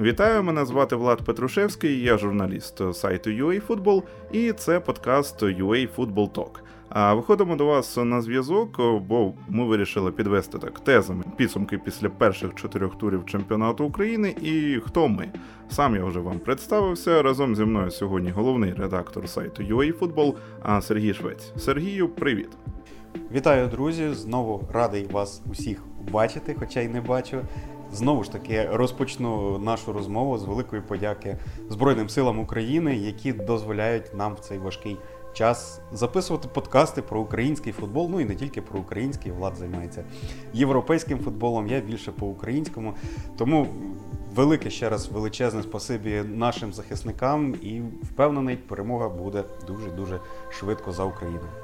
Вітаю, мене звати Влад Петрушевський, я журналіст сайту UA і це подкаст UA Football Talk. А виходимо до вас на зв'язок, бо ми вирішили підвести так тезами підсумки після перших чотирьох турів чемпіонату України. І хто ми? Сам я вже вам представився. Разом зі мною сьогодні головний редактор сайту UA Football, а Сергій Швець. Сергію, привіт! Вітаю, друзі! Знову радий вас усіх бачити, хоча й не бачу. Знову ж таки розпочну нашу розмову з великої подяки Збройним силам України, які дозволяють нам в цей важкий час записувати подкасти про український футбол. Ну і не тільки про український, влад займається європейським футболом. Я більше по українському. Тому велике ще раз величезне спасибі нашим захисникам і впевнений, перемога буде дуже дуже швидко за Україну.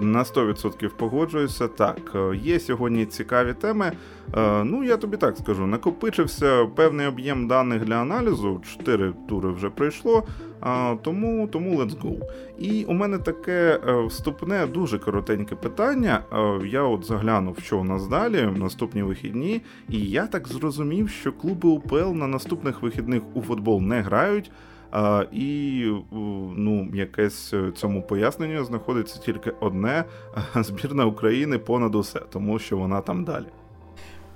На 100% погоджуюся. Так, е, є сьогодні цікаві теми. Е, ну, я тобі так скажу, накопичився певний об'єм даних для аналізу. Чотири тури вже пройшло, тому тому let's go. І у мене таке е, вступне, дуже коротеньке питання. Я от заглянув, що у нас далі, в наступні вихідні, і я так зрозумів, що клуби УПЛ на наступних вихідних у футбол не грають. А, І ну, якесь цьому поясненню знаходиться тільки одне: збірна України понад усе, тому що вона там далі.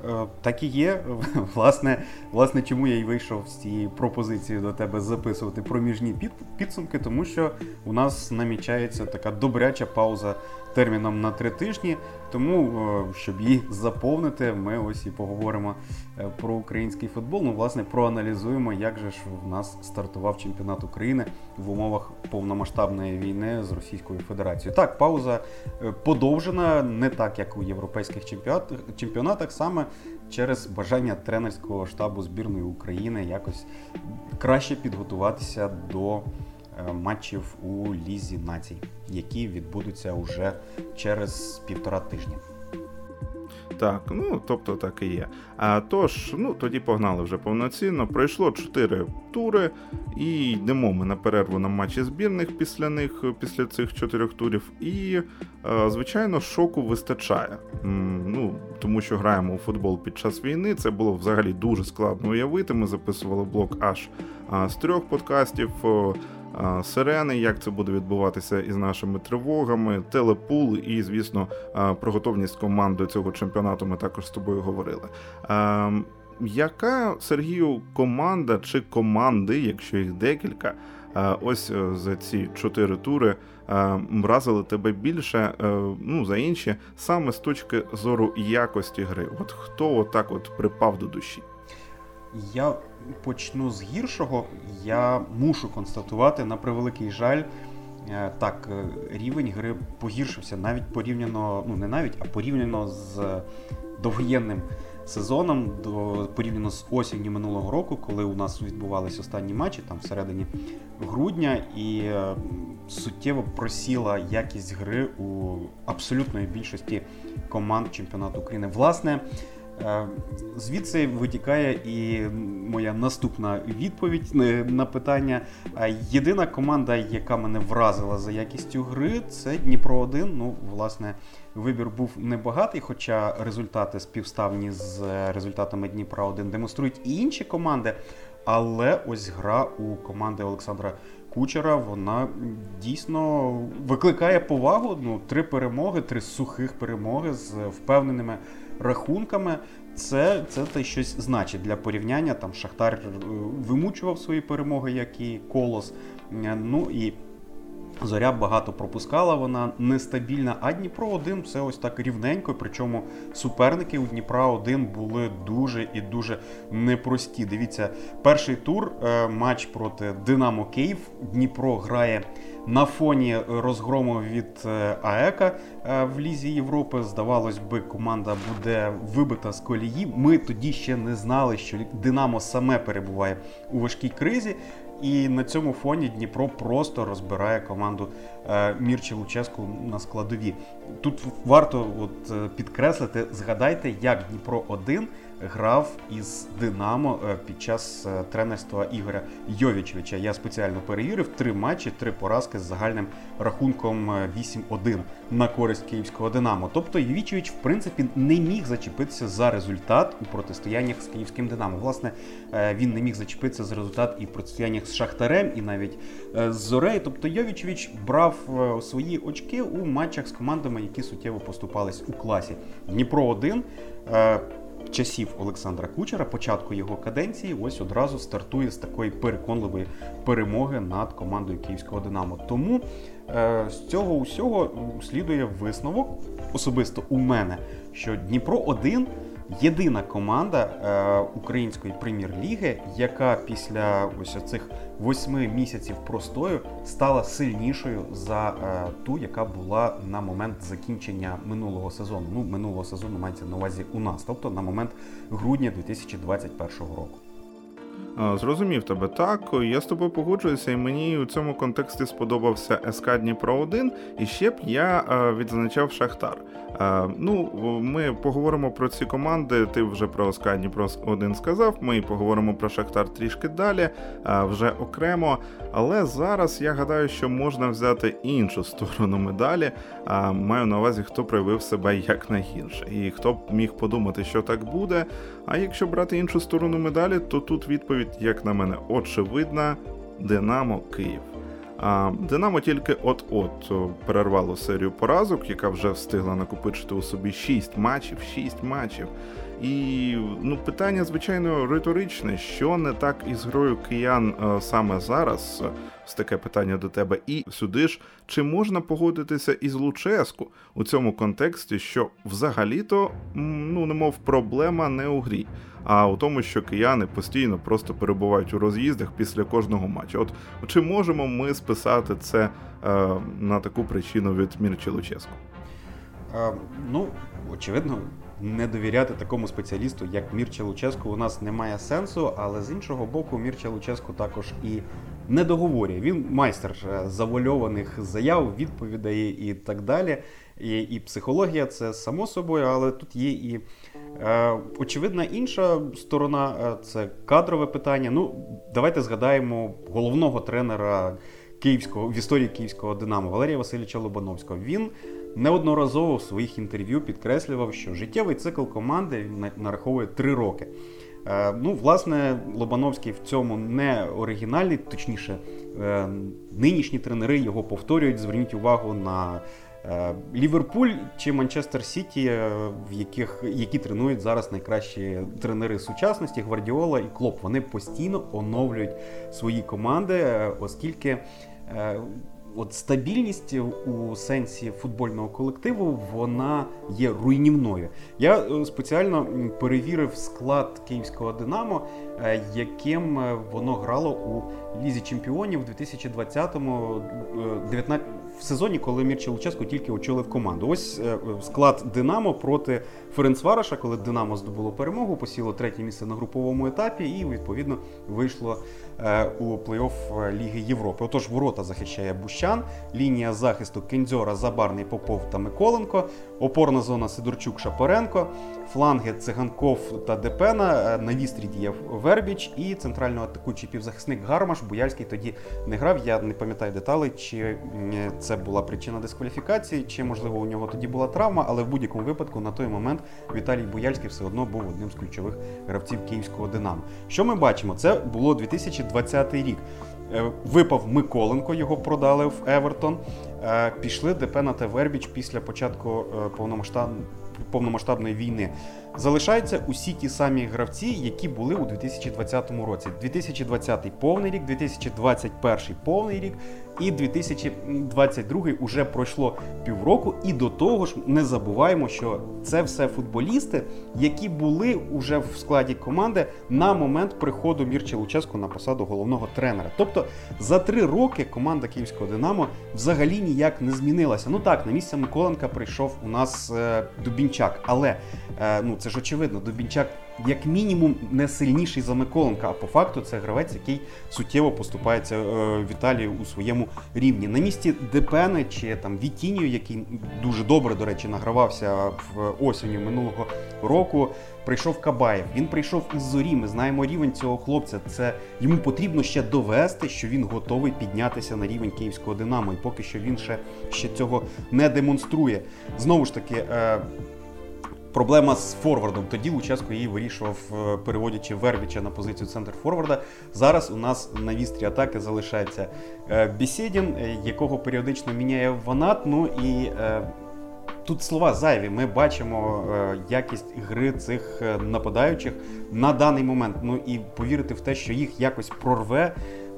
Е, так і є. Власне, власне, чому я й вийшов з цією пропозицією до тебе записувати проміжні підсумки, тому що у нас намічається така добряча пауза терміном на три тижні. Тому, е, щоб її заповнити, ми ось і поговоримо е, про український футбол. Ну, власне, проаналізуємо, як же ж в нас стартував чемпіонат України в умовах повномасштабної війни з Російською Федерацією. Так, пауза е, подовжена, не так як у європейських чемпіонатах, саме через бажання тренерського штабу збірної України якось краще підготуватися до. Е, матчів у Лізі націй, які відбудуться уже через півтора тижня. Так, ну тобто так і є. А тож, ну тоді погнали вже повноцінно. Пройшло чотири тури, і йдемо ми на перерву на матчі збірних після них, після цих чотирьох турів. І, е, звичайно, шоку вистачає. Ну, Тому що граємо у футбол під час війни. Це було взагалі дуже складно уявити. Ми записували блок аж з трьох подкастів сирени, як це буде відбуватися із нашими тривогами, телепул і, звісно, про готовність команд до цього чемпіонату ми також з тобою говорили. Яка Сергію команда чи команди, якщо їх декілька, ось е, за ці чотири тури вразили тебе більше, е, ну за інші, саме з точки зору якості гри? От хто отак от припав до душі? Я почну з гіршого. Я мушу констатувати, на превеликий жаль, е, так, е, рівень гри погіршився навіть порівняно, ну не навіть, а порівняно з довоєнним сезоном, до, порівняно з осінню минулого року, коли у нас відбувалися останні матчі, там всередині грудня, і е, суттєво просіла якість гри у абсолютної більшості команд чемпіонату України. Власне. Е, звідси витікає і моя наступна відповідь на питання. Єдина команда, яка мене вразила за якістю гри, це Дніпро 1 Ну, власне, вибір був небагатий, хоча результати співставні з результатами Дніпра 1 демонструють і інші команди. Але ось гра у команди Олександра Кучера вона дійсно викликає повагу. Ну, три перемоги, три сухих перемоги з впевненими рахунками. Це це те щось значить для порівняння. Там Шахтар е, вимучував свої перемоги, як і колос. Е, ну і Зоря багато пропускала, вона нестабільна. А Дніпро 1 все ось так рівненько. Причому суперники у Дніпра 1 були дуже і дуже непрості. Дивіться, перший тур е, матч проти Динамо Київ. Дніпро грає на фоні розгрому від е, АЕКа е, в Лізі Європи. Здавалось би, команда буде вибита з колії. Ми тоді ще не знали, що Динамо саме перебуває у важкій кризі. І на цьому фоні Дніпро просто розбирає команду е, Мірчі Луческу на складові. Тут варто от підкреслити, згадайте, як Дніпро 1 грав із Динамо е, під час е, тренерства Ігоря Йовічевича. Я спеціально перевірив три матчі, три поразки з загальним рахунком 8-1 е, на користь київського Динамо. Тобто Йовічевич, в принципі, не міг зачепитися за результат у протистояннях з київським Динамо. Власне, він не міг зачепитися за результат і в протистояннях з Шахтарем, і навіть з Зорею. Тобто Йовічевич брав свої очки у матчах з командами, які суттєво поступались у класі. Дніпро 1 часів Олександра Кучера, початку його каденції, ось одразу стартує з такої переконливої перемоги над командою Київського Динамо. Тому е, з цього усього слідує висновок особисто у мене, що Дніпро 1 єдина команда е, української прем'єр-ліги, яка після ось цих восьми місяців простою стала сильнішою за е, ту, яка була на момент закінчення минулого сезону. Ну, минулого сезону мається на увазі у нас, тобто на момент грудня 2021 року. Зрозумів тебе так. Я з тобою погоджуюся, і мені у цьому контексті сподобався СК Дніпро 1 і ще б я е, відзначав Шахтар. Е, ну, ми поговоримо про ці команди. Ти вже про СК Дніпро 1 сказав. Ми поговоримо про Шахтар трішки далі, е, вже окремо. Але зараз я гадаю, що можна взяти іншу сторону медалі. Маю на увазі, хто проявив себе як найгірше, і хто б міг подумати, що так буде. А якщо брати іншу сторону медалі, то тут відповідь, як на мене, очевидна: Динамо Київ. А Динамо тільки от-от перервало серію поразок, яка вже встигла накопичити у собі 6 матчів, 6 матчів. І ну, питання, звичайно, риторичне, що не так із грою киян е, саме зараз. Ось таке питання до тебе. І сюди ж чи можна погодитися із Луческу у цьому контексті, що взагалі-то ну немов проблема не у грі, а у тому, що кияни постійно просто перебувають у роз'їздах після кожного матчу. От чи можемо ми списати це е, на таку причину від Мірчі Луческу? Е, ну очевидно не довіряти такому спеціалісту, як Мірча Луческу, у нас немає сенсу, але з іншого боку, Мірча Луческу також і не договорює. Він майстер е, завольованих заяв, відповідей і так далі. І і психологія це само собою, але тут є і очевидна інша сторона е, це кадрове питання. Ну, давайте згадаємо головного тренера київського в історії київського Динамо Валерія Васильовича Лобановського. Він неодноразово в своїх інтерв'ю підкреслював, що життєвий цикл команди нараховує три роки. Е, ну, власне, Лобановський в цьому не оригінальний, точніше, е, нинішні тренери його повторюють. Зверніть увагу на е, Ліверпуль чи Манчестер Сіті, в яких які тренують зараз найкращі тренери сучасності Гвардіола і Клоп. Вони постійно оновлюють свої команди, оскільки от стабільність у сенсі футбольного колективу вона є руйнівною. Я е, спеціально перевірив склад київського Динамо, е, яким е, воно грало у лізі чемпіонів у 2020-му 19 в сезоні, коли Мірчі Луческу тільки очолив команду. Ось склад Динамо проти Ференцвараша, коли Динамо здобуло перемогу, посіло третє місце на груповому етапі, і відповідно вийшло у плей-офф Ліги Європи. Отож, ворота захищає Бущан, лінія захисту Кендзьора, Забарний Попов та Миколенко, опорна зона Сидорчук Шапоренко, фланги Циганков та Депена, е, на вістрі діяв Вербіч і центрально атакуючий півзахисник Гармаш. Буяльський тоді не грав. Я не пам'ятаю деталей, чи це була причина дискваліфікації, чи можливо у нього тоді була травма, але в будь-якому випадку на той момент Віталій Буяльський все одно був одним з ключових гравців київського Динамо. Що ми бачимо? Це було 2020 рік. Е, випав Миколенко, його продали в Евертон. Е, пішли Депена та Вербіч після початку повномасштабної повномасштабної війни. Залишаються усі ті самі гравці, які були у 2020 році. 2020 повний рік, 2021 повний рік, і 2022 уже пройшло півроку. І до того ж, не забуваємо, що це все футболісти, які були уже в складі команди на момент приходу Мірча Луческу на посаду головного тренера. Тобто за три роки команда Київського Динамо взагалі ніяк не змінилася. Ну так, на місце Миколенка прийшов у нас е, Дубінчак, але е, ну це ж очевидно, Дубінчак як мінімум не сильніший за Миколенка, а по факту це гравець, який суттєво поступається е, Віталію у своєму рівні. На місці Депени чи там Вітінію, який дуже добре, до речі, награвався в осінню минулого року. Прийшов Кабаєв. Він прийшов із зорі. Ми знаємо рівень цього хлопця. Це йому потрібно ще довести, що він готовий піднятися на рівень київського Динамо. І поки що він ще, ще цього не демонструє. Знову ж таки. Е, Проблема з форвардом. Тоді Луческо її вирішував, е, переводячи Вербіча на позицію центр форварда. Зараз у нас на вістрі атаки залишається е, Бісєдін, е, якого періодично міняє Ванат. Ну і тут слова зайві. Ми бачимо якість гри цих нападаючих на даний момент. Ну і повірити в те, що їх якось прорве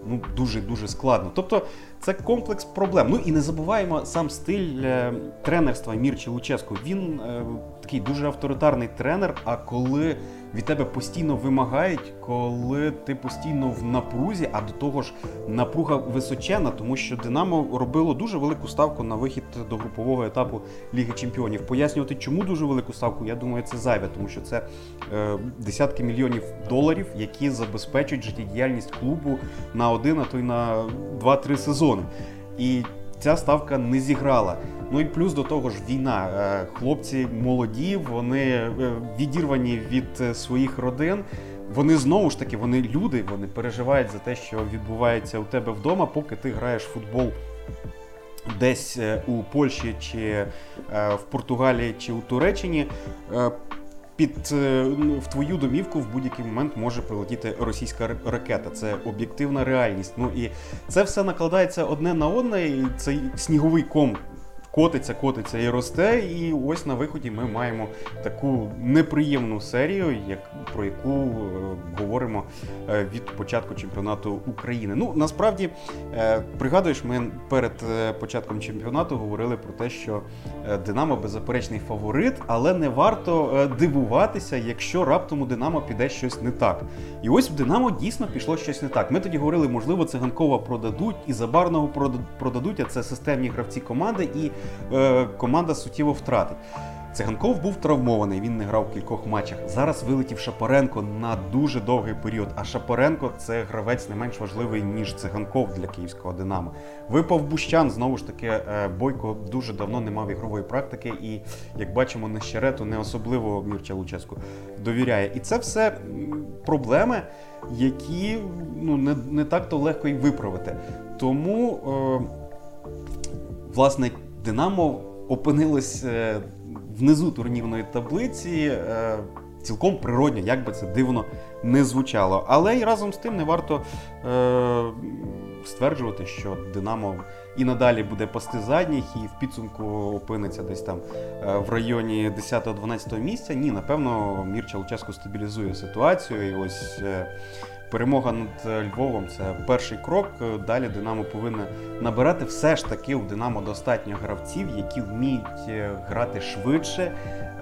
ну дуже дуже складно. Тобто це комплекс проблем. Ну і не забуваємо сам стиль е, тренерства Мірчі Луческу. Він е, такий дуже авторитарний тренер. А коли від тебе постійно вимагають, коли ти постійно в напрузі, а до того ж напруга височена, тому що Динамо робило дуже велику ставку на вихід до групового етапу Ліги Чемпіонів. Пояснювати, чому дуже велику ставку, я думаю, це зайве, тому що це е, десятки мільйонів доларів, які забезпечують життєдіяльність клубу на один, а то й на два-три сезони. І ця ставка не зіграла. Ну і плюс до того ж війна. Е, хлопці молоді, вони е, відірвані від е, своїх родин. Вони знову ж таки, вони люди, вони переживають за те, що відбувається у тебе вдома, поки ти граєш в футбол. Десь у Польщі чи в Португалії чи у Туреччині під в твою домівку в будь-який момент може прилетіти російська ракета. Це об'єктивна реальність. Ну і це все накладається одне на одне. і Цей сніговий ком котиться, котиться і росте. І ось на виході ми маємо таку неприємну серію, як про яку е, говоримо е, від початку чемпіонату України. Ну насправді е, пригадуєш, ми перед е, початком чемпіонату говорили про те, що е, Динамо беззаперечний фаворит, але не варто е, дивуватися, якщо раптом у Динамо піде щось не так. І ось в Динамо дійсно пішло щось не так. Ми тоді говорили, можливо, циганкова продадуть і Забарного продадуть, а це системні гравці команди. і команда суттєво втратить. Циганков був травмований, він не грав в кількох матчах. Зараз вилетів Шапоренко на дуже довгий період. А Шапоренко це гравець не менш важливий, ніж циганков для київського Динамо. Випав Бущан, знову ж таки, е, Бойко дуже давно не мав ігрової практики, і як бачимо, Нещерету не особливо Мірча Луческу довіряє. І це все проблеми, які ну не не так то легко й виправити. Тому, е, власне. Динамо опинилось е, внизу турнірної таблиці. Е, цілком природньо, як би це дивно не звучало. Але й разом з тим не варто е, стверджувати, що Динамо і надалі буде пасти задніх, і в підсумку опиниться десь там е, в районі 10-12 місця. Ні, напевно, Мірча Луческо стабілізує ситуацію. І ось е, Перемога над е, Львовом це перший крок. Е, далі Динамо повинна набирати все ж таки у Динамо достатньо гравців, які вміють е, грати швидше,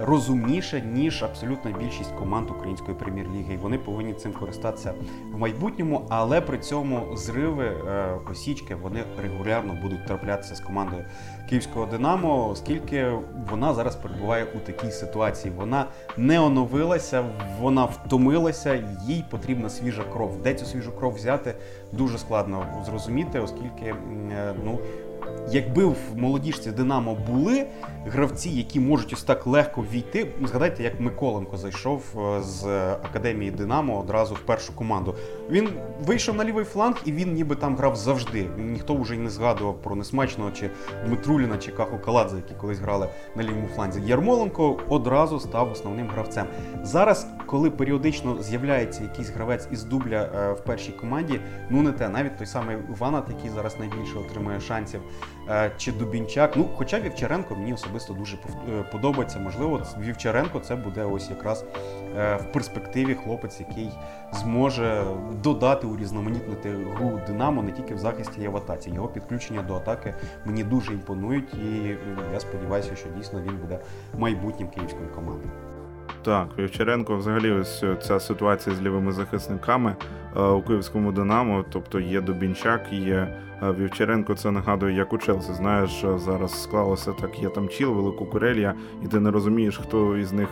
розумніше, ніж абсолютна більшість команд української прем'єр-ліги. І вони повинні цим користатися в майбутньому, але при цьому зриви осічки вони регулярно будуть траплятися з командою київського Динамо, оскільки вона зараз перебуває у такій ситуації. Вона не оновилася, вона втомилася, їй потрібна свіжа кров. Де цю свіжу кров взяти дуже складно зрозуміти, оскільки е, ну якби в молодіжці Динамо були гравці, які можуть ось так легко війти. Згадайте, як Миколенко зайшов е, з академії Динамо одразу в першу команду. Він вийшов на лівий фланг, і він ніби там грав завжди. Ніхто вже й не згадував про Несмачного чи Дмитруліна чи Каху Каладзе, які колись грали на лівому фланзі. Ярмоленко одразу став основним гравцем. Зараз, коли періодично з'являється якийсь гравець із дубля е, в першій команді, ну не те, навіть той самий Ванат, який зараз найбільше отримує шансів. Е, чи Дубінчак. Ну, хоча Вівчаренко мені особисто дуже е, подобається. Можливо, Вівчаренко це буде ось якраз е, в перспективі хлопець, який зможе додати урізноманітнити гру Динамо не тільки в захисті, а в атаці. Його підключення до атаки мені дуже імпонують, і я сподіваюся, що дійсно він буде майбутнім київської команди. Так, Вівчаренко, взагалі, ось ця ситуація з лівими захисниками у київському Динамо, тобто є Дубінчак, є Вівчаренко це нагадує, як у Челсі. Знаєш, зараз склалося так, є там Чіл, велику Курелья, і ти не розумієш, хто із них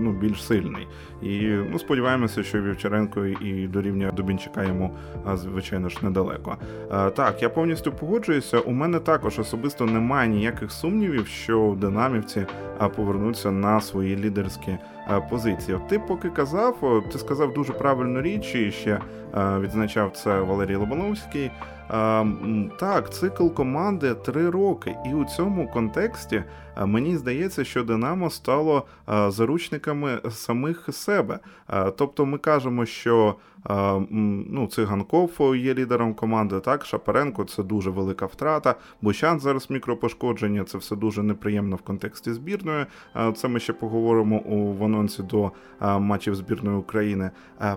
ну, більш сильний. І ну, сподіваємося, що Вівчаренко і до рівня Дубінчика йому, звичайно ж, недалеко. Так, я повністю погоджуюся. У мене також особисто немає ніяких сумнівів, що динамівці повернуться на свої лідерські позиції. Ти поки казав, ти сказав дуже правильну річ, і ще відзначав це Валерій Лобановський. Так, цикл команди три роки, і у цьому контексті мені здається, що Динамо стало заручниками самих себе. Тобто, ми кажемо, що ну, Циганков є лідером команди. Так, Шапаренко це дуже велика втрата. Бущан зараз мікропошкодження. Це все дуже неприємно в контексті збірної. Це ми ще поговоримо у в анонсі до матчів збірної України.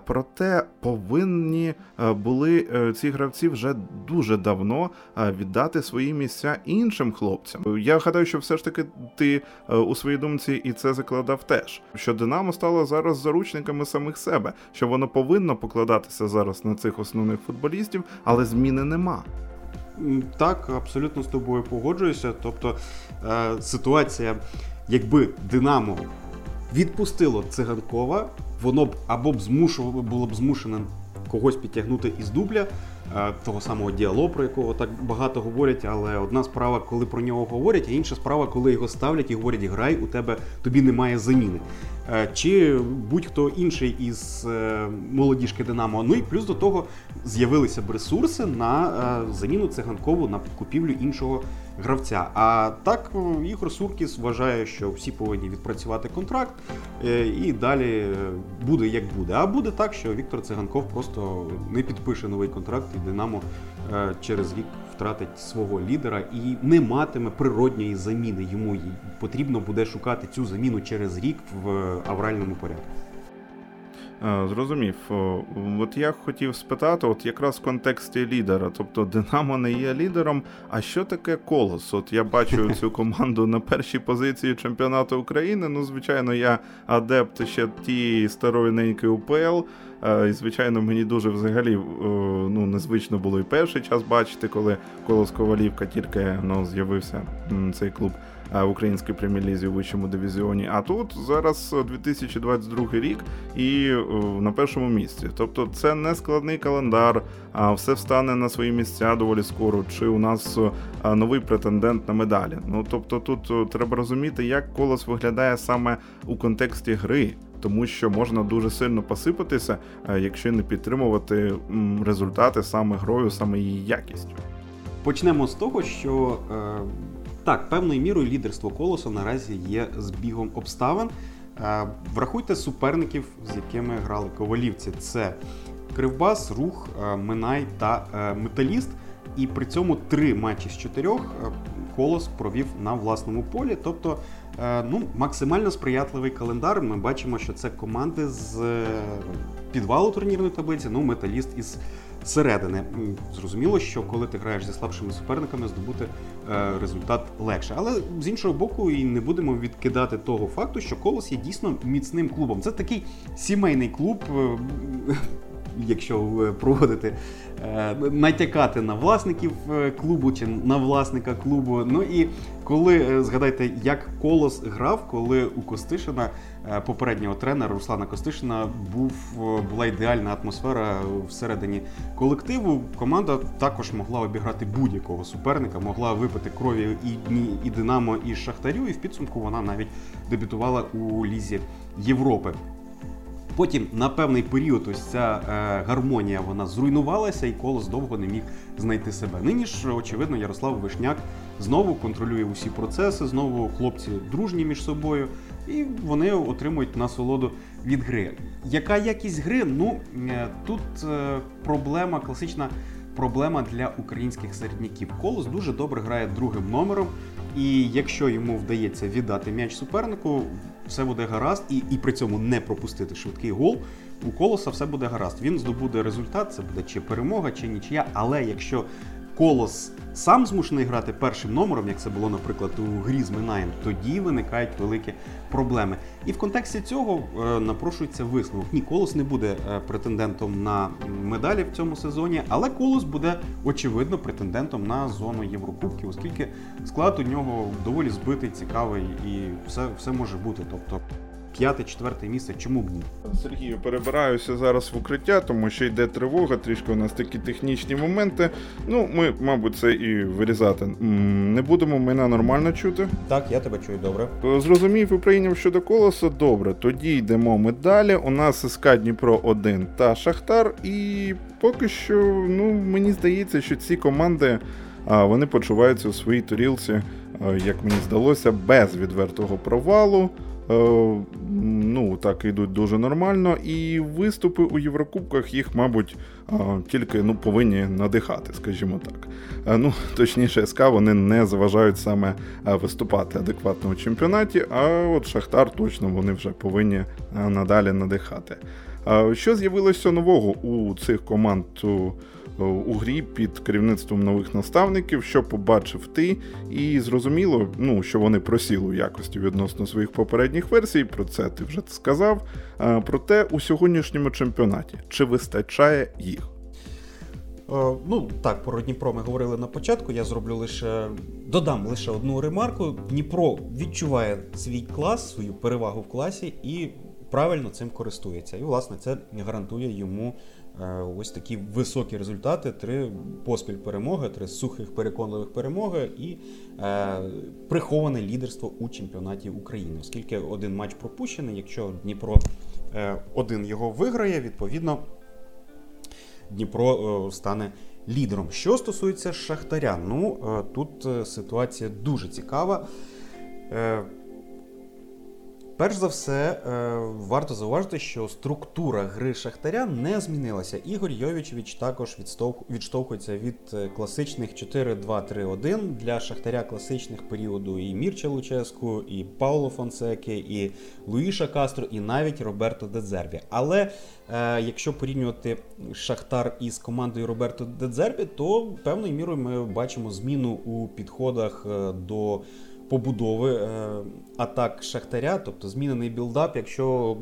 Проте повинні були е, ці гравці вже дуже давно віддати свої місця іншим хлопцям. Я гадаю, що все ж таки ти е, у своїй думці і це закладав теж. Що Динамо стало зараз заручниками самих себе, що воно повинно покладатися зараз на цих основних футболістів, але зміни нема. Так, абсолютно з тобою погоджуюся. Тобто е, ситуація, якби Динамо відпустило циганкова, воно б або б змушувало було б змушене когось підтягнути із дубля. Е, того самого діалогу, про якого так багато говорять, але одна справа, коли про нього говорять, а інша справа, коли його ставлять і говорять, грай, у тебе тобі немає заміни. Е, чи будь-хто інший із е, молодіжки Динамо. Ну і плюс до того з'явилися б ресурси на заміну циганкову на купівлю іншого гравця. А так Ігор Суркіс вважає, що всі повинні відпрацювати контракт, е, і далі буде як буде. А буде так, що Віктор Циганков просто не підпише новий контракт, і Динамо е, через рік втратить свого лідера і не матиме природньої заміни. Йому потрібно буде шукати цю заміну через рік в авральному порядку. Е, зрозумів. От я хотів спитати, от якраз в контексті лідера, тобто Динамо не є лідером. А що таке колос? От я бачу цю команду на першій позиції чемпіонату України. Ну, звичайно, я адепт ще тієї старої неньки УПЛ. Е, і, звичайно, мені дуже взагалі ну, незвично було і перший час бачити, коли колос Ковалівка тільки ну, з'явився цей клуб. Е, в українській прем'єр-лізі у вищому дивізіоні. А тут зараз 2022 рік і е, на першому місці. Тобто, це не складний календар, а все встане на свої місця доволі скоро. Чи у нас е, новий претендент на медалі? Ну тобто, тут треба розуміти, як колос виглядає саме у контексті гри. Тому що можна дуже сильно посипатися, якщо не підтримувати результати саме грою, саме її якістю. Почнемо з того, що так, певною мірою лідерство колосу наразі є збігом обставин. Е, врахуйте суперників, з якими грали ковалівці. Це Кривбас, Рух, е, Минай та е, Металіст. І при цьому три матчі з чотирьох колос провів на власному полі. Тобто ну, максимально сприятливий календар. Ми бачимо, що це команди з підвалу турнірної таблиці, ну металіст із середини. Зрозуміло, що коли ти граєш зі слабшими суперниками, здобути е, результат легше. Але з іншого боку, і не будемо відкидати того факту, що колос є дійсно міцним клубом. Це такий сімейний клуб. Е, якщо проводити, е, натякати на власників клубу чи на власника клубу. Ну і коли згадайте, як колос грав, коли у Костишина попереднього тренера Руслана Костишина був була ідеальна атмосфера всередині колективу. Команда також могла обіграти будь-якого суперника, могла випити крові і і Динамо, і Шахтарю. І в підсумку вона навіть дебютувала у лізі Європи. Потім на певний період ось ця е, гармонія вона зруйнувалася, і колос довго не міг знайти себе. Нині ж, очевидно, Ярослав Вишняк знову контролює усі процеси, знову хлопці дружні між собою, і вони отримують насолоду від гри. Яка якість гри? Ну е, тут е, проблема, класична проблема для українських середняків. Колос дуже добре грає другим номером, і якщо йому вдається віддати м'яч супернику, все буде гаразд, і і при цьому не пропустити швидкий гол. У колоса все буде гаразд. Він здобуде результат, це буде чи перемога, чи нічия. Але якщо колос сам змушений грати першим номером, як це було, наприклад, у грі з Минаєм, тоді виникають великі проблеми. І в контексті цього е, напрошується висновок. Ні, колос не буде е, претендентом на медалі в цьому сезоні, але колос буде очевидно претендентом на зону Єврокубків, оскільки склад у нього доволі збитий, цікавий і все, все може бути. Тобто п'яте-четверте місце. Чому б ні? Сергію, перебираюся зараз в укриття, тому що йде тривога, трішки у нас такі технічні моменти. Ну, ми, мабуть, це і вирізати не будемо. Мене нормально чути. Так, я тебе чую добре. Зрозумів і прийняв щодо колоса. Добре, тоді йдемо ми далі. У нас СК Дніпро 1 та Шахтар. І поки що, ну мені здається, що ці команди. А вони почуваються у своїй турілці, як мені здалося, без відвертого провалу. Е, ну так йдуть дуже нормально. І виступи у Єврокубках їх, мабуть, тільки ну, повинні надихати, скажімо так. Е, ну, Точніше, СК вони не заважають саме виступати адекватно у чемпіонаті, а от Шахтар точно вони вже повинні надалі надихати. Що з'явилося нового у цих команд? Е, у грі під керівництвом нових наставників, що побачив ти, і зрозуміло, ну, що вони просіли у якості відносно своїх попередніх версій. Про це ти вже сказав. Е, проте у сьогоднішньому чемпіонаті чи вистачає їх? Е, ну так, про Дніпро ми говорили на початку. Я зроблю лише додам лише одну ремарку. Дніпро відчуває свій клас, свою перевагу в класі і правильно цим користується. І, власне, це гарантує йому ось такі високі результати: три поспіль перемоги, три сухих переконливих перемоги і е, приховане лідерство у чемпіонаті України, оскільки один матч пропущений. Якщо Дніпро е, один його виграє, відповідно Дніпро е, стане лідером. Що стосується Шахтаря, ну е, тут е, ситуація дуже цікава. Е, Перш за все, е, варто зауважити, що структура гри Шахтаря не змінилася. Ігор Йовічевич також відштовхується від е, класичних 4-2-3-1 для Шахтаря класичних періоду і Мірча Луческу, і Пауло Фонсеки, і Луїша Кастро, і навіть Роберто Дедзербі. Але е, якщо порівнювати Шахтар із командою Роберто Дедзербі, то певною мірою ми бачимо зміну у підходах до побудови е, атак Шахтаря, тобто змінений build-up, якщо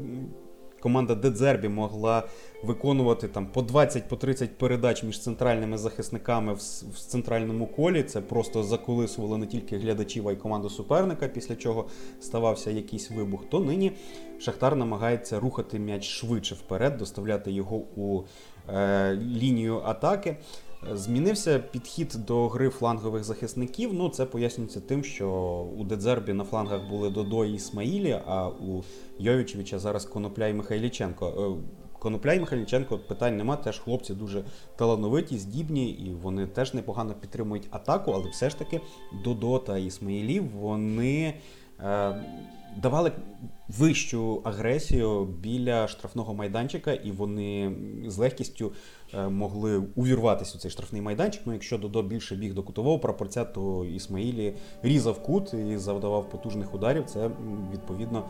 команда Дедзербі могла виконувати там по 20-30 по передач між центральними захисниками в, в центральному колі, це просто заколисувало не тільки глядачів, а й команду суперника, після чого ставався якийсь вибух, то нині Шахтар намагається рухати м'яч швидше вперед, доставляти його у е, лінію атаки. Змінився підхід до гри флангових захисників. Ну, це пояснюється тим, що у Дедзербі на флангах були Додо і Ісмаїлі, а у Йовічевича зараз Конопля і Михайліченко. Е, Конопля і Михайліченко питань нема, теж хлопці дуже талановиті, здібні, і вони теж непогано підтримують атаку, але все ж таки Додо та Ісмаїлів вони е, давали вищу агресію біля штрафного майданчика, і вони з легкістю могли увірватися у цей штрафний майданчик. Ну, якщо Додо більше біг до кутового прапорця, то Ісмаїлі різав кут і завдавав потужних ударів. Це відповідно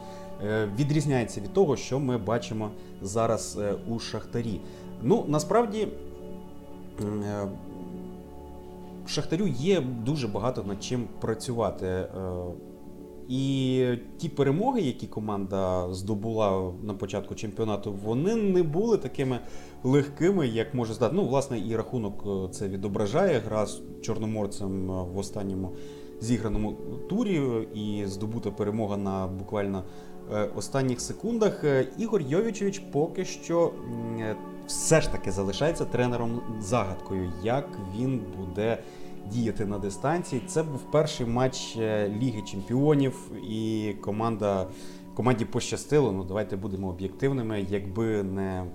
е, відрізняється від того, що ми бачимо зараз е, у Шахтарі. Ну, насправді. Шахтарю є дуже багато над чим працювати. І ті перемоги, які команда здобула на початку чемпіонату, вони не були такими легкими, як може здати. Ну, власне, і рахунок е, це відображає. Гра з чорноморцем е, в останньому зіграному турі і здобута перемога на буквально е, останніх секундах. Ігор Йовічевич поки що все ж таки залишається тренером загадкою, як він буде діяти на дистанції. Це був перший матч е, Ліги Чемпіонів, і команда команді пощастило. Ну давайте будемо об'єктивними. Якби не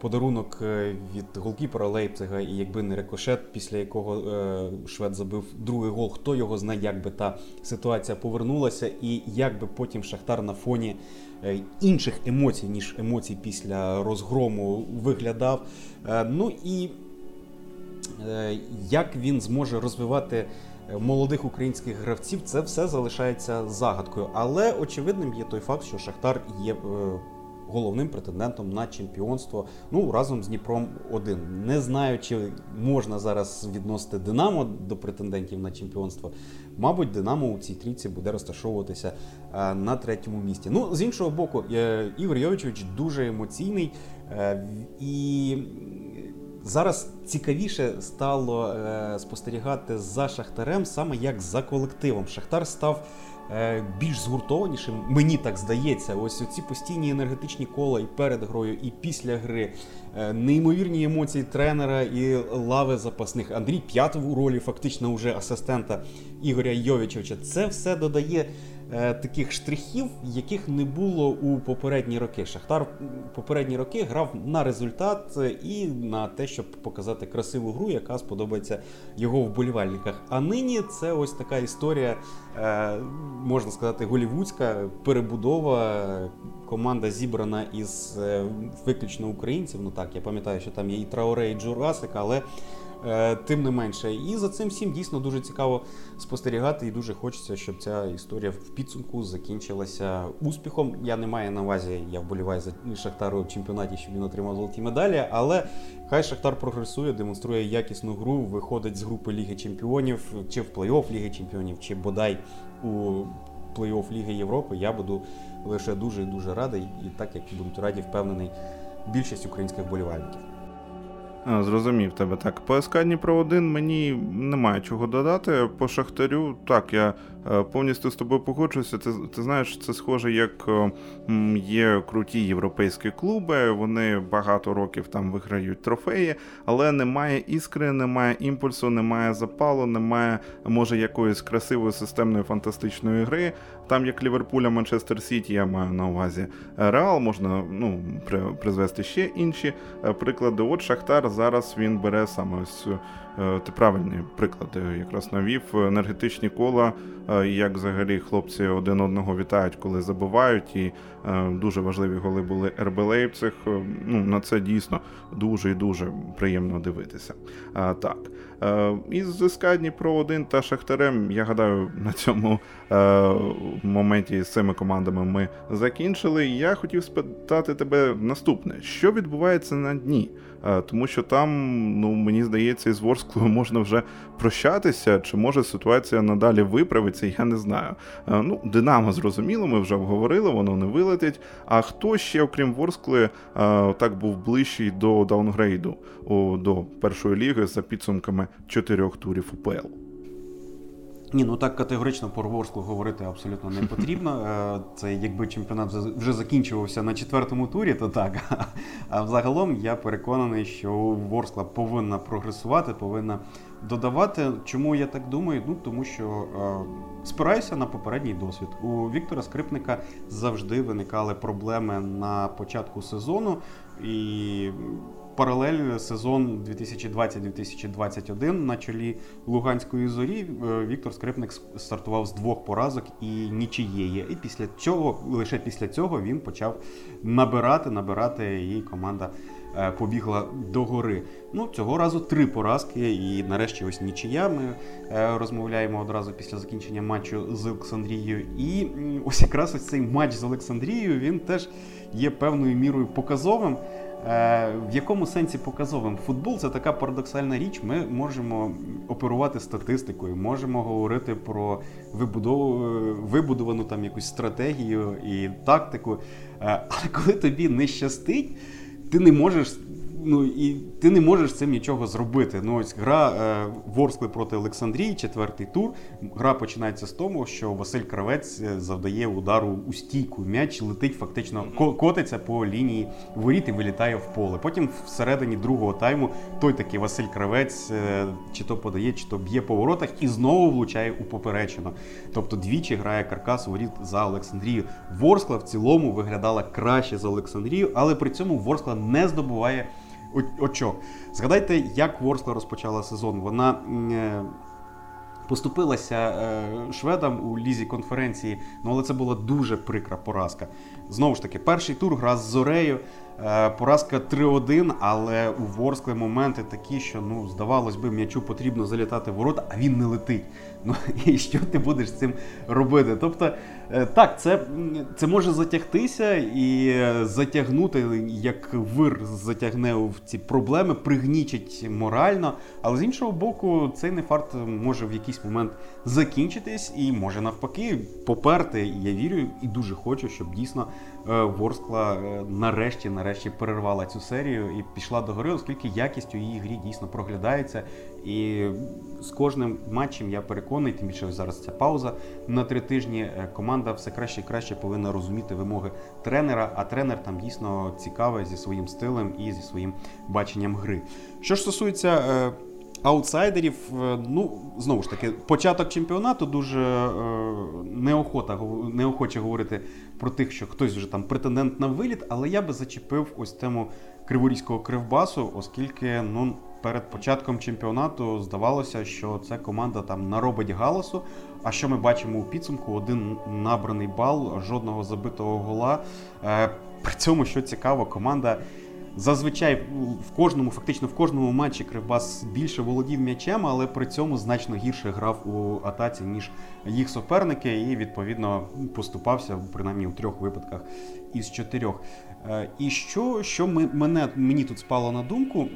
подарунок е, від голкіпера Лейпцига, і якби не рикошет, після якого е, Швед забив другий гол, хто його знає, як би та ситуація повернулася, і як би потім Шахтар на фоні. Інших емоцій, ніж емоцій після розгрому виглядав. Ну і як він зможе розвивати е, молодих українських гравців, це все залишається загадкою. Але очевидним є той факт, що Шахтар є е, головним претендентом на чемпіонство. Ну разом з Дніпром один. Не знаю, чи можна зараз відносити Динамо до претендентів на чемпіонство. Мабуть, Динамо у цій трійці буде розташовуватися е, на третьому місці. Ну, з іншого боку, е, Ігор Йовичович дуже емоційний і. Зараз цікавіше стало спостерігати за Шахтарем саме як за колективом. Шахтар став Е, більш згуртованішим. Мені так здається, ось ці постійні енергетичні кола і перед грою, і після гри, е, неймовірні емоції тренера і лави запасних. Андрій П'ятов у ролі фактично вже асистента Ігоря Йовічовича. Це все додає. Е, таких штрихів, яких не було у попередні роки. Шахтар попередні роки грав на результат і на те, щоб показати красиву гру, яка сподобається його вболівальниках. А нині це ось така історія, е, можна сказати, голівудська перебудова. Команда зібрана із е, виключно українців. Ну так, я пам'ятаю, що там є і Траоре, і Джурасик, але Е, тим не менше. І за цим всім дійсно дуже цікаво спостерігати, і дуже хочеться, щоб ця історія в підсумку закінчилася успіхом. Я не маю на увазі, я вболіваю за Шахтару в чемпіонаті, щоб він отримав золоті медалі, але хай Шахтар прогресує, демонструє якісну гру, виходить з групи Ліги Чемпіонів, чи в плей-офф Ліги Чемпіонів, чи бодай у плей-офф Ліги Європи. Я буду лише дуже дуже радий, і так як будуть раді, впевнений більшість українських вболівальників. Зрозумів тебе так. По СК Дніпро 1 мені немає чого додати. По Шахтарю, так, я повністю з тобою погоджуюся. Ти, ти знаєш, це схоже, як е, є круті європейські клуби. Вони багато років там виграють трофеї, але немає іскри, немає імпульсу, немає запалу, немає може якоїсь красивої системної фантастичної гри. Там як Ліверпуля, Манчестер Сіті, я маю на увазі Реал, можна ну, призвести ще інші е, приклади. От Шахтар зараз він бере саме ось Е, ти правильний приклад якраз навів енергетичні кола, е, як взагалі хлопці один одного вітають, коли забувають. І е, дуже важливі голи були РБ Лейпциг. Ну на це дійсно дуже і дуже приємно дивитися. Так із СК Дніпро 1 та Шахтарем, я гадаю, на цьому моменті з цими командами ми закінчили. Я хотів спитати тебе наступне: що відбувається на дні? Тому що там, ну мені здається, із Ворсклою можна вже прощатися, чи може ситуація надалі виправиться, я не знаю. Ну, Динамо зрозуміло, ми вже обговорили, воно не вилетить. А хто ще, окрім Ворскли, так був ближчий до даунгрейду до першої ліги за підсумками чотирьох турів УПЛ? Ні, ну так категорично про Ворсклу говорити абсолютно не потрібно. Е, це якби чемпіонат вже закінчувався на четвертому турі, то так. А взагалом я переконаний, що Ворскла повинна прогресувати, повинна додавати. Чому я так думаю? Ну тому що е, спираюся на попередній досвід. У Віктора Скрипника завжди виникали проблеми на початку сезону і паралель сезон 2020-2021 на чолі Луганської зорі е, Віктор Скрипник стартував з двох поразок і нічиєї. І після цього, лише після цього, він почав набирати, набирати, і команда е, побігла до гори. Ну, цього разу три поразки, і нарешті ось нічия. Ми е, розмовляємо одразу після закінчення матчу з Олександрією. І ось якраз ось цей матч з Олександрією він теж є певною мірою показовим. Е, в якому сенсі показовим? Футбол це така парадоксальна річ. Ми можемо оперувати статистикою, можемо говорити про вибудову, вибудовану там якусь стратегію і тактику. Е, але коли тобі не щастить, ти не можеш ну і ти не можеш цим нічого зробити. Ну ось гра е, Ворскли проти Олександрії, четвертий тур. Гра починається з того, що Василь Кравець е, завдає удару у стійку. М'яч летить, фактично котиться по лінії воріт і вилітає в поле. Потім всередині другого тайму той такий Василь Кравець е, чи то подає, чи то б'є по воротах і знову влучає у поперечину. Тобто двічі грає каркас воріт за Олександрію. Ворскла в цілому виглядала краще за Олександрію, але при цьому Ворскла не здобуває очок. Згадайте, як Ворскла розпочала сезон. Вона е, поступилася е, шведам у лізі конференції, ну але це була дуже прикра поразка. Знову ж таки, перший тур гра з Зорею. Е, поразка 3-1, але у Ворскли моменти такі, що ну здавалось би, м'ячу потрібно залітати в ворота, а він не летить. Ну і що ти будеш з цим робити? Тобто, е, так, це це може затягтися і затягнути, як вир затягне в ці проблеми, пригнічить морально. Але з іншого боку, цей нефарт може в якийсь момент закінчитись і може навпаки поперти. Я вірю і дуже хочу, щоб дійсно е, Ворскла нарешті нарешті перервала цю серію і пішла до гори, оскільки якість у її грі дійсно проглядається. І з кожним матчем я переконаний, тим більше зараз ця пауза на три тижні. Е, команда все краще і краще повинна розуміти вимоги тренера. А тренер там дійсно цікавий зі своїм стилем і зі своїм баченням гри. Що ж стосується. Аутсайдерів, е, ну знову ж таки, початок чемпіонату дуже е, неохота неохоче говорити про тих, що хтось вже там претендент на виліт, але я би зачепив ось тему криворізького кривбасу, оскільки ну перед початком чемпіонату здавалося, що ця команда там наробить галасу. А що ми бачимо у підсумку? Один набраний бал, жодного забитого гола. Е, при цьому, що цікаво, команда. Зазвичай в кожному, фактично в кожному матчі Кривбас більше володів м'ячем, але при цьому значно гірше грав у атаці, ніж їх суперники, і відповідно поступався принаймні у трьох випадках із чотирьох. Е, і що що ми, мене, мені тут спало на думку?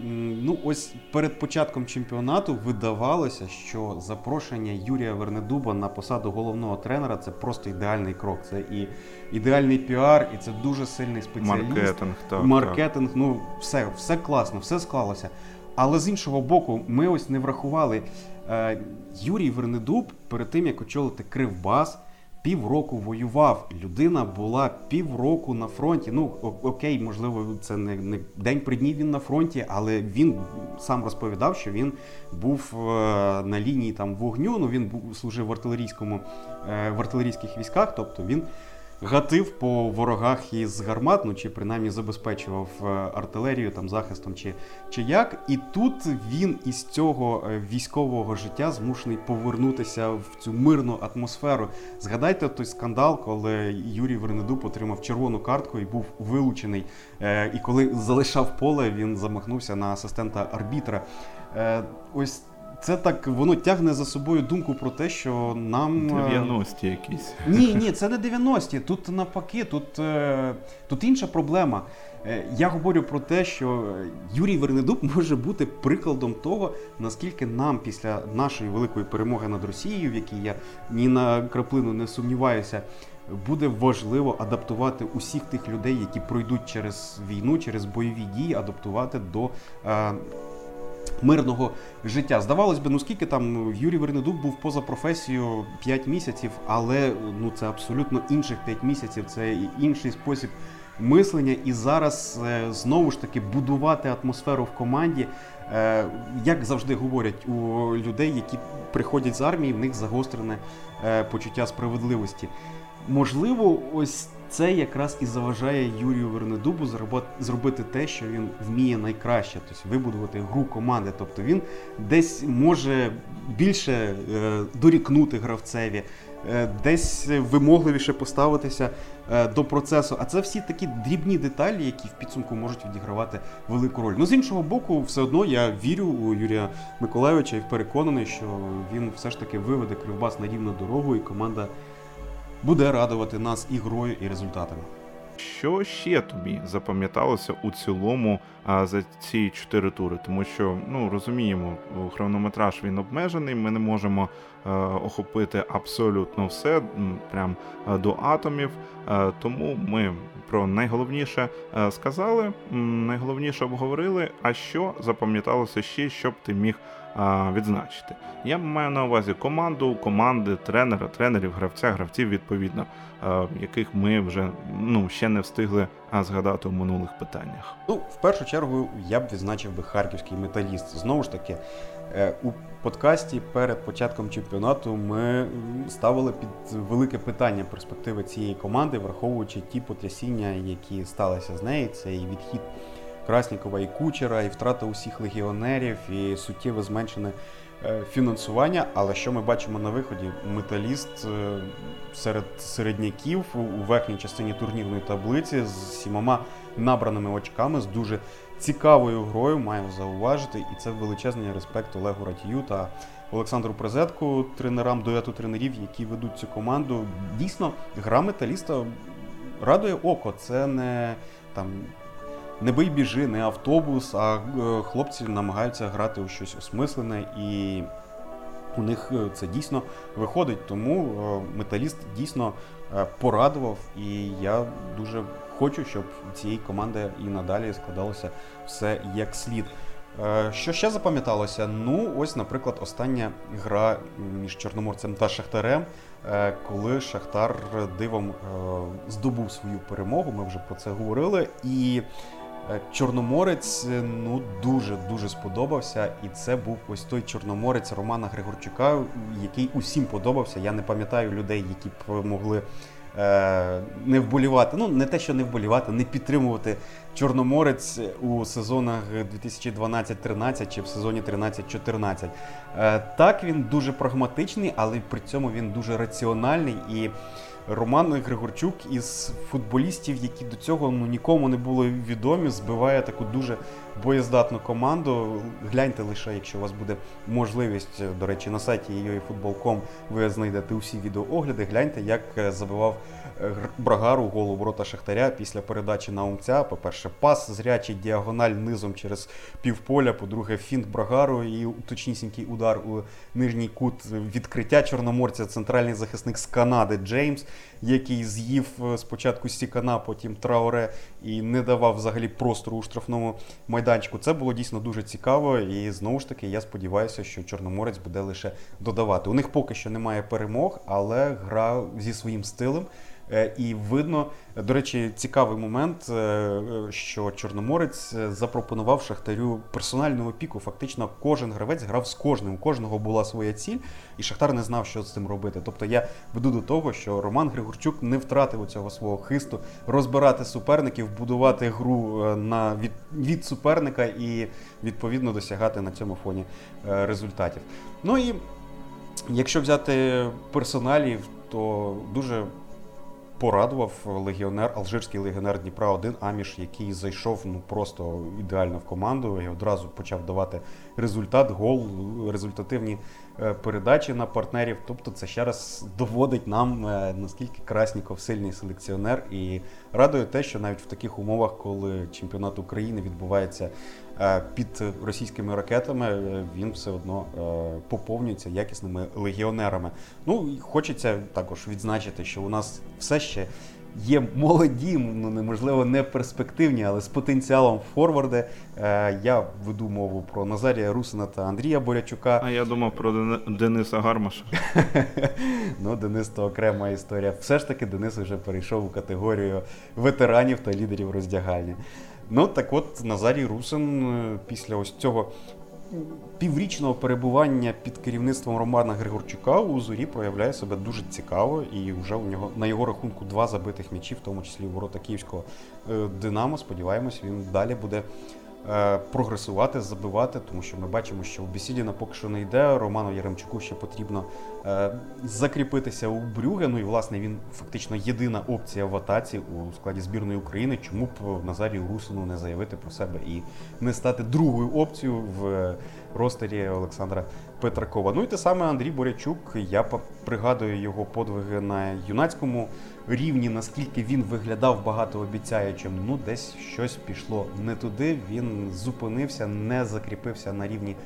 Ну, ось перед початком чемпіонату видавалося, що запрошення Юрія Вернедуба на посаду головного тренера це просто ідеальний крок. Це і ідеальний піар, і це дуже сильний спеціаліст. Маркетинг, так. Маркетинг, так. ну все, все класно, все склалося. Але з іншого боку, ми ось не врахували. Е, Юрій Вернедуб перед тим як очолити Кривбас півроку воював. Людина була півроку на фронті. Ну окей, можливо, це не не день при дні він на фронті, але він сам розповідав, що він був е, на лінії там вогню. Ну він був служив в артилерійському е, в артилерійських військах, тобто він гатив по ворогах із гармат, ну чи принаймні забезпечував е, артилерію там захистом чи чи як. І тут він із цього е, військового життя змушений повернутися в цю мирну атмосферу. Згадайте той скандал, коли Юрій Вернедуб отримав червону картку і був вилучений. Е, і коли залишав поле, він замахнувся на асистента арбітра. Ось це так воно тягне за собою думку про те, що нам 90-ті е, якісь. Ні, ні, це не 90-ті. Тут навпаки, тут е, тут інша проблема. Е, я говорю про те, що Юрій Вернедуб може бути прикладом того, наскільки нам після нашої великої перемоги над Росією, в якій я ні на краплину не сумніваюся, буде важливо адаптувати усіх тих людей, які пройдуть через війну, через бойові дії, адаптувати до мирного життя. Здавалось би, ну скільки там Юрій Вернедуб був поза професією 5 місяців, але ну це абсолютно інших 5 місяців, це інший спосіб мислення. І зараз е, знову ж таки будувати атмосферу в команді. Е, як завжди говорять у людей, які приходять з армії, в них загострене е, почуття справедливості. Можливо, ось це якраз і заважає Юрію Вернедубу зробити те, що він вміє найкраще, тобто вибудувати гру команди. Тобто він десь може більше е, дорікнути гравцеві, е, десь вимогливіше поставитися е, до процесу. А це всі такі дрібні деталі, які в підсумку можуть відігравати велику роль. Ну з іншого боку, все одно я вірю у Юрія Миколайовича і переконаний, що він все ж таки виведе Кривбас на рівну дорогу, і команда буде радувати нас і грою, і результатами. Що ще тобі запам'яталося у цілому а, за ці чотири тури? Тому що ну розуміємо, хронометраж він обмежений. Ми не можемо а, е, охопити абсолютно все, прям а, до атомів. Тому ми про найголовніше сказали, найголовніше обговорили. А що запам'яталося ще, щоб ти міг відзначити. Я маю на увазі команду, команди, тренера, тренерів, гравця, гравців відповідно, яких ми вже ну ще не встигли згадати у минулих питаннях. Ну, в першу чергу, я б відзначив би харківський металіст. Знову ж таки, е, у подкасті перед початком чемпіонату ми ставили під велике питання перспективи цієї команди, враховуючи ті потрясіння, які сталися з нею. Це і відхід Краснікова і Кучера, і втрата усіх легіонерів, і суттєво зменшене е, фінансування. Але що ми бачимо на виході? Металіст е, серед середняків у верхній частині турнірної таблиці з сімома набраними очками, з дуже цікавою грою, маємо зауважити, і це величезний респект Олегу Ратію та Олександру Презетку, тренерам дуету тренерів, які ведуть цю команду. Дійсно, гра металіста радує око. Це не там. Не бий біжи, не автобус, а е, хлопці намагаються грати у щось осмислене, і у них е, це дійсно виходить. Тому е, металіст дійсно порадував, і я дуже хочу, щоб цієї команди і надалі складалося все як слід. Що ще запам'яталося? Ну, ось, наприклад, остання гра між Чорноморцем та Шахтарем, коли Шахтар дивом здобув свою перемогу. Ми вже про це говорили. І Чорноморець ну дуже дуже сподобався. І це був ось той Чорноморець Романа Григорчука, який усім подобався. Я не пам'ятаю людей, які б могли. Е, не вболівати. Ну, не те, що не вболівати, не підтримувати Чорноморець у сезонах 2012-13 чи в сезоні 13-14. Е, так, він дуже прагматичний, але при цьому він дуже раціональний і. Роман Григорчук із футболістів, які до цього ну нікому не були відомі, збиває таку дуже боєздатну команду. Гляньте лише, якщо у вас буде можливість, до речі, на сайті football.com ви знайдете усі відеоогляди. Гляньте, як е, забивав е, Брагару голу ворота Шахтаря після передачі на умця. По-перше, пас зрячий діагональ низом через півполя. По-друге, фінт Брагару і точнісінький удар у нижній кут відкриття Чорноморця. Центральний захисник з Канади Джеймс який з'їв е, спочатку Сікана, потім Трауре і не давав взагалі простору у штрафному майданчику. Це було дійсно дуже цікаво. І знову ж таки, я сподіваюся, що Чорноморець буде лише додавати. У них поки що немає перемог, але гра зі своїм стилем. Е, і видно, до речі, цікавий момент, е, що Чорноморець запропонував Шахтарю персональну опіку. Фактично, кожен гравець грав з кожним. У кожного була своя ціль, і Шахтар не знав, що з цим робити. Тобто я веду до того, що Роман Григорчук не втратив цього свого хисту розбирати суперників, будувати гру е, на від, від суперника і відповідно досягати на цьому фоні результатів. Ну і якщо взяти персоналів, то дуже порадував легіонер, алжирський легіонер Дніпра 1 Аміш, який зайшов ну просто ідеально в команду і одразу почав давати результат, гол, результативні е, передачі на партнерів. Тобто, це ще раз доводить нам е, наскільки Красніков сильний селекціонер, і радує те, що навіть в таких умовах, коли чемпіонат України відбувається під російськими ракетами, е, він все одно е, поповнюється якісними легіонерами. Ну хочеться також відзначити, що у нас все ще. Є молоді, ну неможливо не перспективні, але з потенціалом форварди. Е, я веду мову про Назарія Русина та Андрія Борячука. А я думав про Дениса Гармаша. ну, Денис то окрема історія. Все ж таки, Денис вже перейшов у категорію ветеранів та лідерів роздягальні. Ну так от Назарій Русин е, після ось цього піврічного перебування під керівництвом Романа Григорчука у зорі проявляє себе дуже цікаво, і вже у нього на його рахунку два забитих м'ячі, в тому числі у ворота Київського е, Динамо. Сподіваємось, він далі буде прогресувати, забивати, тому що ми бачимо, що у Бісідіна поки що не йде. Роману Яремчуку ще потрібно е, закріпитися у Брюге. Ну і власне він фактично єдина опція в атаці у складі збірної України. Чому б Назарію Русину не заявити про себе і не стати другою опцією в ростері Олександра Петракова. Ну і те саме Андрій Борячук. Я пригадую його подвиги на юнацькому рівні, наскільки він виглядав багатообіцяючим. Ну, десь щось пішло не туди. Він зупинився, не закріпився на рівні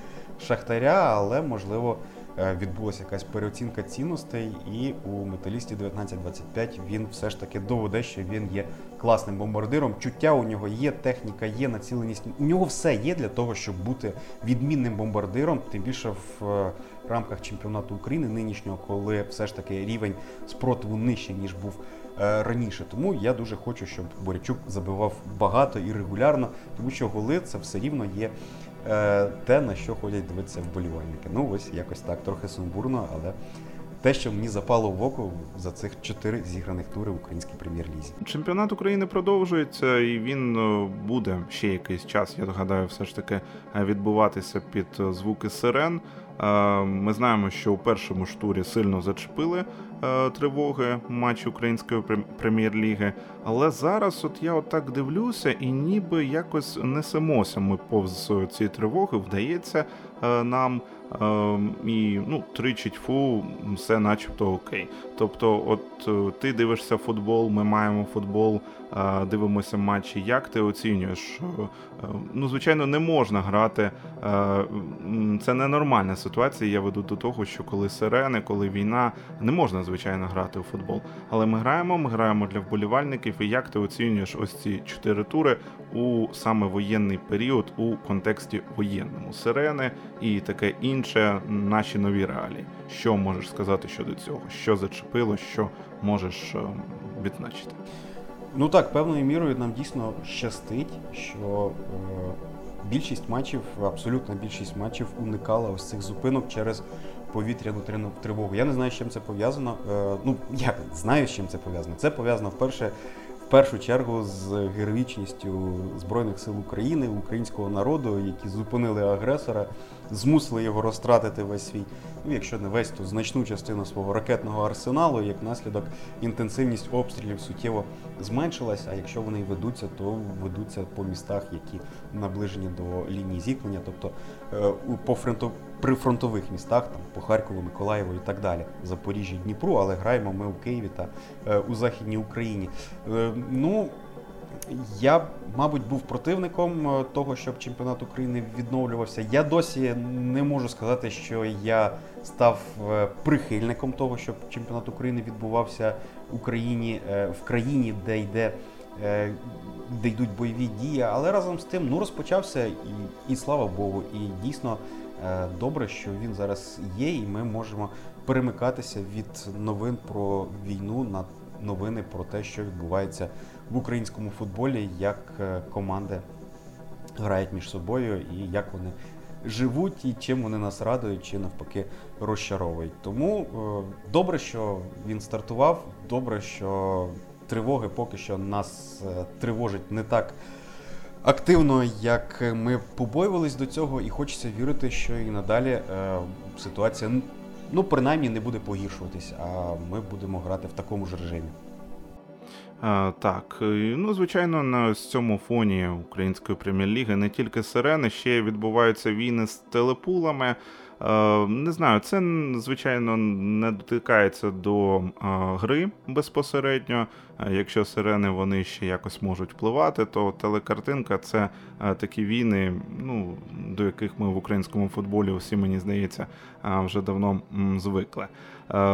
шахтаря, але можливо. Е, відбулася якась переоцінка цінностей, і у металісті 1925 він все ж таки доведе, що він є класним бомбардиром. Чуття у нього є, техніка є, націленість. У нього все є для того, щоб бути відмінним бомбардиром, тим більше в е, рамках чемпіонату України нинішнього, коли все ж таки рівень спротиву нижче ніж був. Е, раніше тому я дуже хочу, щоб Борячук забивав багато і регулярно, тому що голи це все рівно є Е, те, на що ходять дивитися вболівальники. Ну, ось якось так, трохи сумбурно, але те, що мені запало в око за цих чотири зіграних тури в українській прем'єр-лізі. Чемпіонат України продовжується, і він е, буде ще якийсь час. Я гадаю, все ж таки відбуватися під звуки сирен. Ми знаємо, що у першому штурі сильно зачепили тривоги матчі української прем'єр-ліги. Але зараз, от я отак дивлюся, і ніби якось несемося ми повз ці тривоги, вдається нам. Ем, і ну, тричі тьфу, все начебто окей. Тобто, от е, ти дивишся футбол, ми маємо футбол, е, дивимося матчі. Як ти оцінюєш? Е, ну, звичайно, не можна грати. Це ненормальна ситуація. Я веду до того, що коли сирени, коли війна, не можна звичайно грати у футбол. Але ми граємо, ми граємо для вболівальників. І як ти оцінюєш ось ці чотири тури у саме воєнний період у контексті воєнному сирени і таке інше, наші нові реалії. Що можеш сказати щодо цього? Що зачепило, що можеш е, відзначити? Ну так, певною мірою нам дійсно щастить, що е, більшість матчів, абсолютна більшість матчів уникала ось цих зупинок через повітряну тривогу. Я не знаю, з чим це пов'язано. Е, ну я знаю, з чим це пов'язано. Це пов'язано вперше першу чергу з героїчністю Збройних сил України, українського народу, які зупинили агресора, змусили його розтратити весь свій, ну якщо не весь, то значну частину свого ракетного арсеналу. Як наслідок інтенсивність обстрілів суттєво зменшилась. А якщо вони й ведуться, то ведуться по містах, які наближені до лінії зіткнення, тобто по фронту. При фронтових містах, там по Харкову, Миколаєву і так далі, Запоріжжі, Дніпру, але граємо ми у Києві та е, у Західній Україні. Е, ну я, мабуть, був противником е, того, щоб чемпіонат України відновлювався. Я досі не можу сказати, що я став е, прихильником того, щоб чемпіонат України відбувався в Україні е, в країні, де йде. Де йдуть бойові дії, але разом з тим ну розпочався і і слава Богу, і дійсно добре, що він зараз є, і ми можемо перемикатися від новин про війну на новини про те, що відбувається в українському футболі, як е, команди грають між собою і як вони живуть, і чим вони нас радують, чи навпаки розчаровують. Тому е, добре, що він стартував, добре, що тривоги поки що нас е, тривожить не так. Активно, як ми побоювались до цього, і хочеться вірити, що і надалі е, ситуація ну принаймні не буде погіршуватись, а ми будемо грати в такому ж режимі. Так, ну звичайно, на цьому фоні української прем'єр-ліги не тільки сирени, ще відбуваються війни з телепулами. Е, не знаю, це звичайно не дотикається до е, гри безпосередньо. Е, якщо сирени вони ще якось можуть впливати, то телекартинка це такі війни, ну до яких ми в українському футболі всі мені здається вже давно звикли.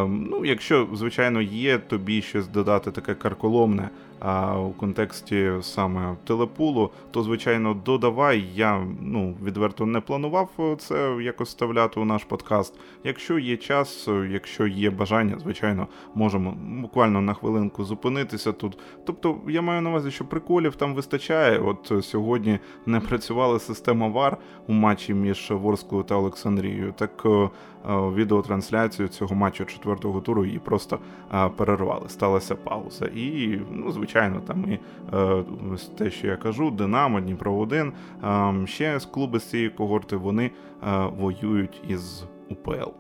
Ну, якщо звичайно є тобі щось додати таке карколомне. А у контексті саме телепулу, то звичайно додавай. Я ну відверто не планував це якось вставляти у наш подкаст. Якщо є час, якщо є бажання, звичайно, можемо буквально на хвилинку зупинитися тут. Тобто я маю на увазі, що приколів там вистачає. От сьогодні не працювала система VAR у матчі між Ворською та Олександрією. Так е, відеотрансляцію цього матчу четвертого туру її просто перервали. Сталася пауза. І ну, звичайно звичайно, там і е, те, що я кажу, Динамо, Дніпро 1 е, ще з клуби з цієї когорти вони е, воюють із УПЛ.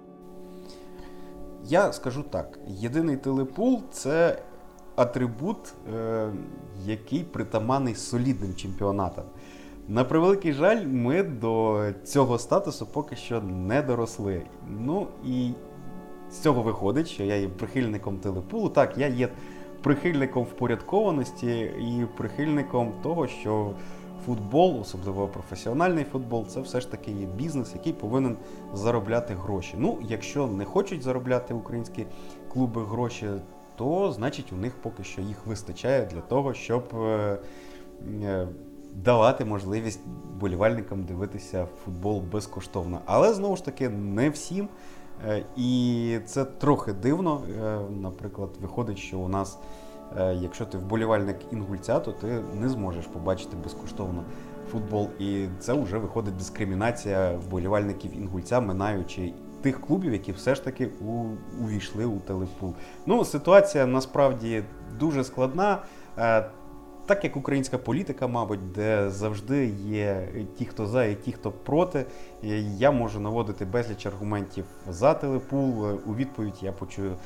Я скажу так: єдиний телепул це атрибут, е, який притаманний солідним чемпіонатам. На превеликий жаль, ми до цього статусу поки що не доросли. Ну і з цього виходить, що я є прихильником телепулу. Так, я є прихильником впорядкованості і прихильником того, що футбол, особливо професіональний футбол, це все ж таки є бізнес, який повинен заробляти гроші. Ну, якщо не хочуть заробляти українські клуби гроші, то значить у них поки що їх вистачає для того, щоб е, е, давати можливість болівальникам дивитися футбол безкоштовно. Але знову ж таки не всім. Е, і це трохи дивно. Е, наприклад, виходить, що у нас, е, якщо ти вболівальник інгульця, то ти не зможеш побачити безкоштовно футбол. І це вже виходить дискримінація вболівальників інгульця, минаючи тих клубів, які все ж таки увійшли у телепул. Ну, ситуація насправді дуже складна. Е, так як українська політика, мабуть, де завжди є ті, хто за, і ті, хто проти, я можу наводити безліч аргументів за телепул. У відповідь я почую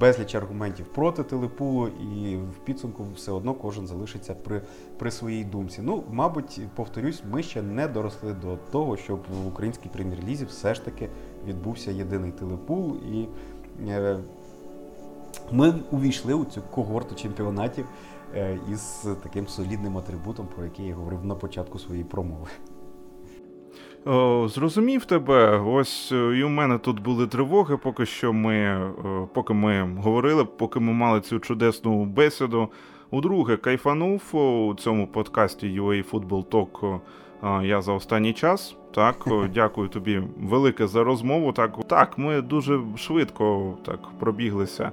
безліч аргументів проти телепулу, і в підсумку все одно кожен залишиться при при своїй думці. Ну, мабуть, повторюсь, ми ще не доросли до того, щоб в українській прем'єр-лізі все ж таки відбувся єдиний телепул, і е, ми увійшли у цю когорту чемпіонатів. Е, із таким солідним атрибутом, про який я говорив на початку своєї промови. О, Зрозумів тебе. Ось е, і у мене тут були тривоги, поки що ми е, поки ми говорили, поки ми мали цю чудесну бесіду. Удруге, кайфанув у цьому подкасті UA Football Talk я за останній час. Так, дякую тобі велике за розмову. Так, так, ми дуже швидко так пробіглися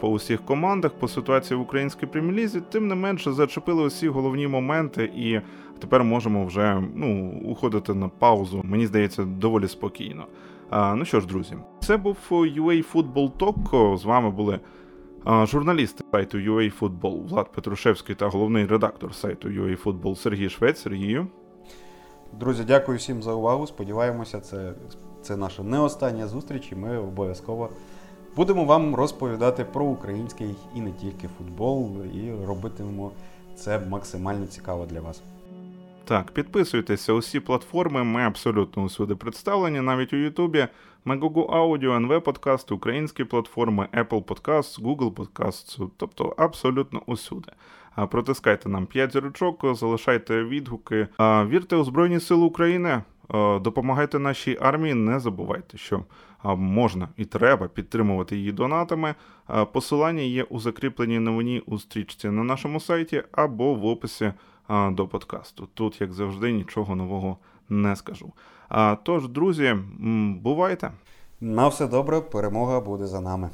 по усіх командах по ситуації в українській прем'єр-лізі, тим не менше зачепили усі головні моменти, і тепер можемо вже ну, уходити на паузу. Мені здається, доволі спокійно. А, Ну що ж, друзі, це був UA Football Talk. З вами були. Журналісти сайту UA Football Влад Петрушевський та головний редактор сайту UA Football Сергій Швець. Сергію. Друзі, дякую всім за увагу. Сподіваємося, це це наша не остання зустріч, і ми обов'язково Будемо вам розповідати про український і не тільки футбол, і робитимемо це максимально цікаво для вас. Так, підписуйтеся усі платформи. Ми абсолютно усюди представлені, навіть у Ютубі. Megogo Audio, NV Подкаст, українські платформи, Apple Podcasts, Google Podcasts, тобто абсолютно усюди. Протискайте нам 5 зірочок, залишайте відгуки. Вірте у Збройні Сили України. Допомагайте нашій армії. Не забувайте, що можна і треба підтримувати її донатами. Посилання є у закріпленій новині у стрічці на нашому сайті або в описі до подкасту. Тут, як завжди, нічого нового не скажу. Тож, друзі, бувайте! На все добре, перемога буде за нами.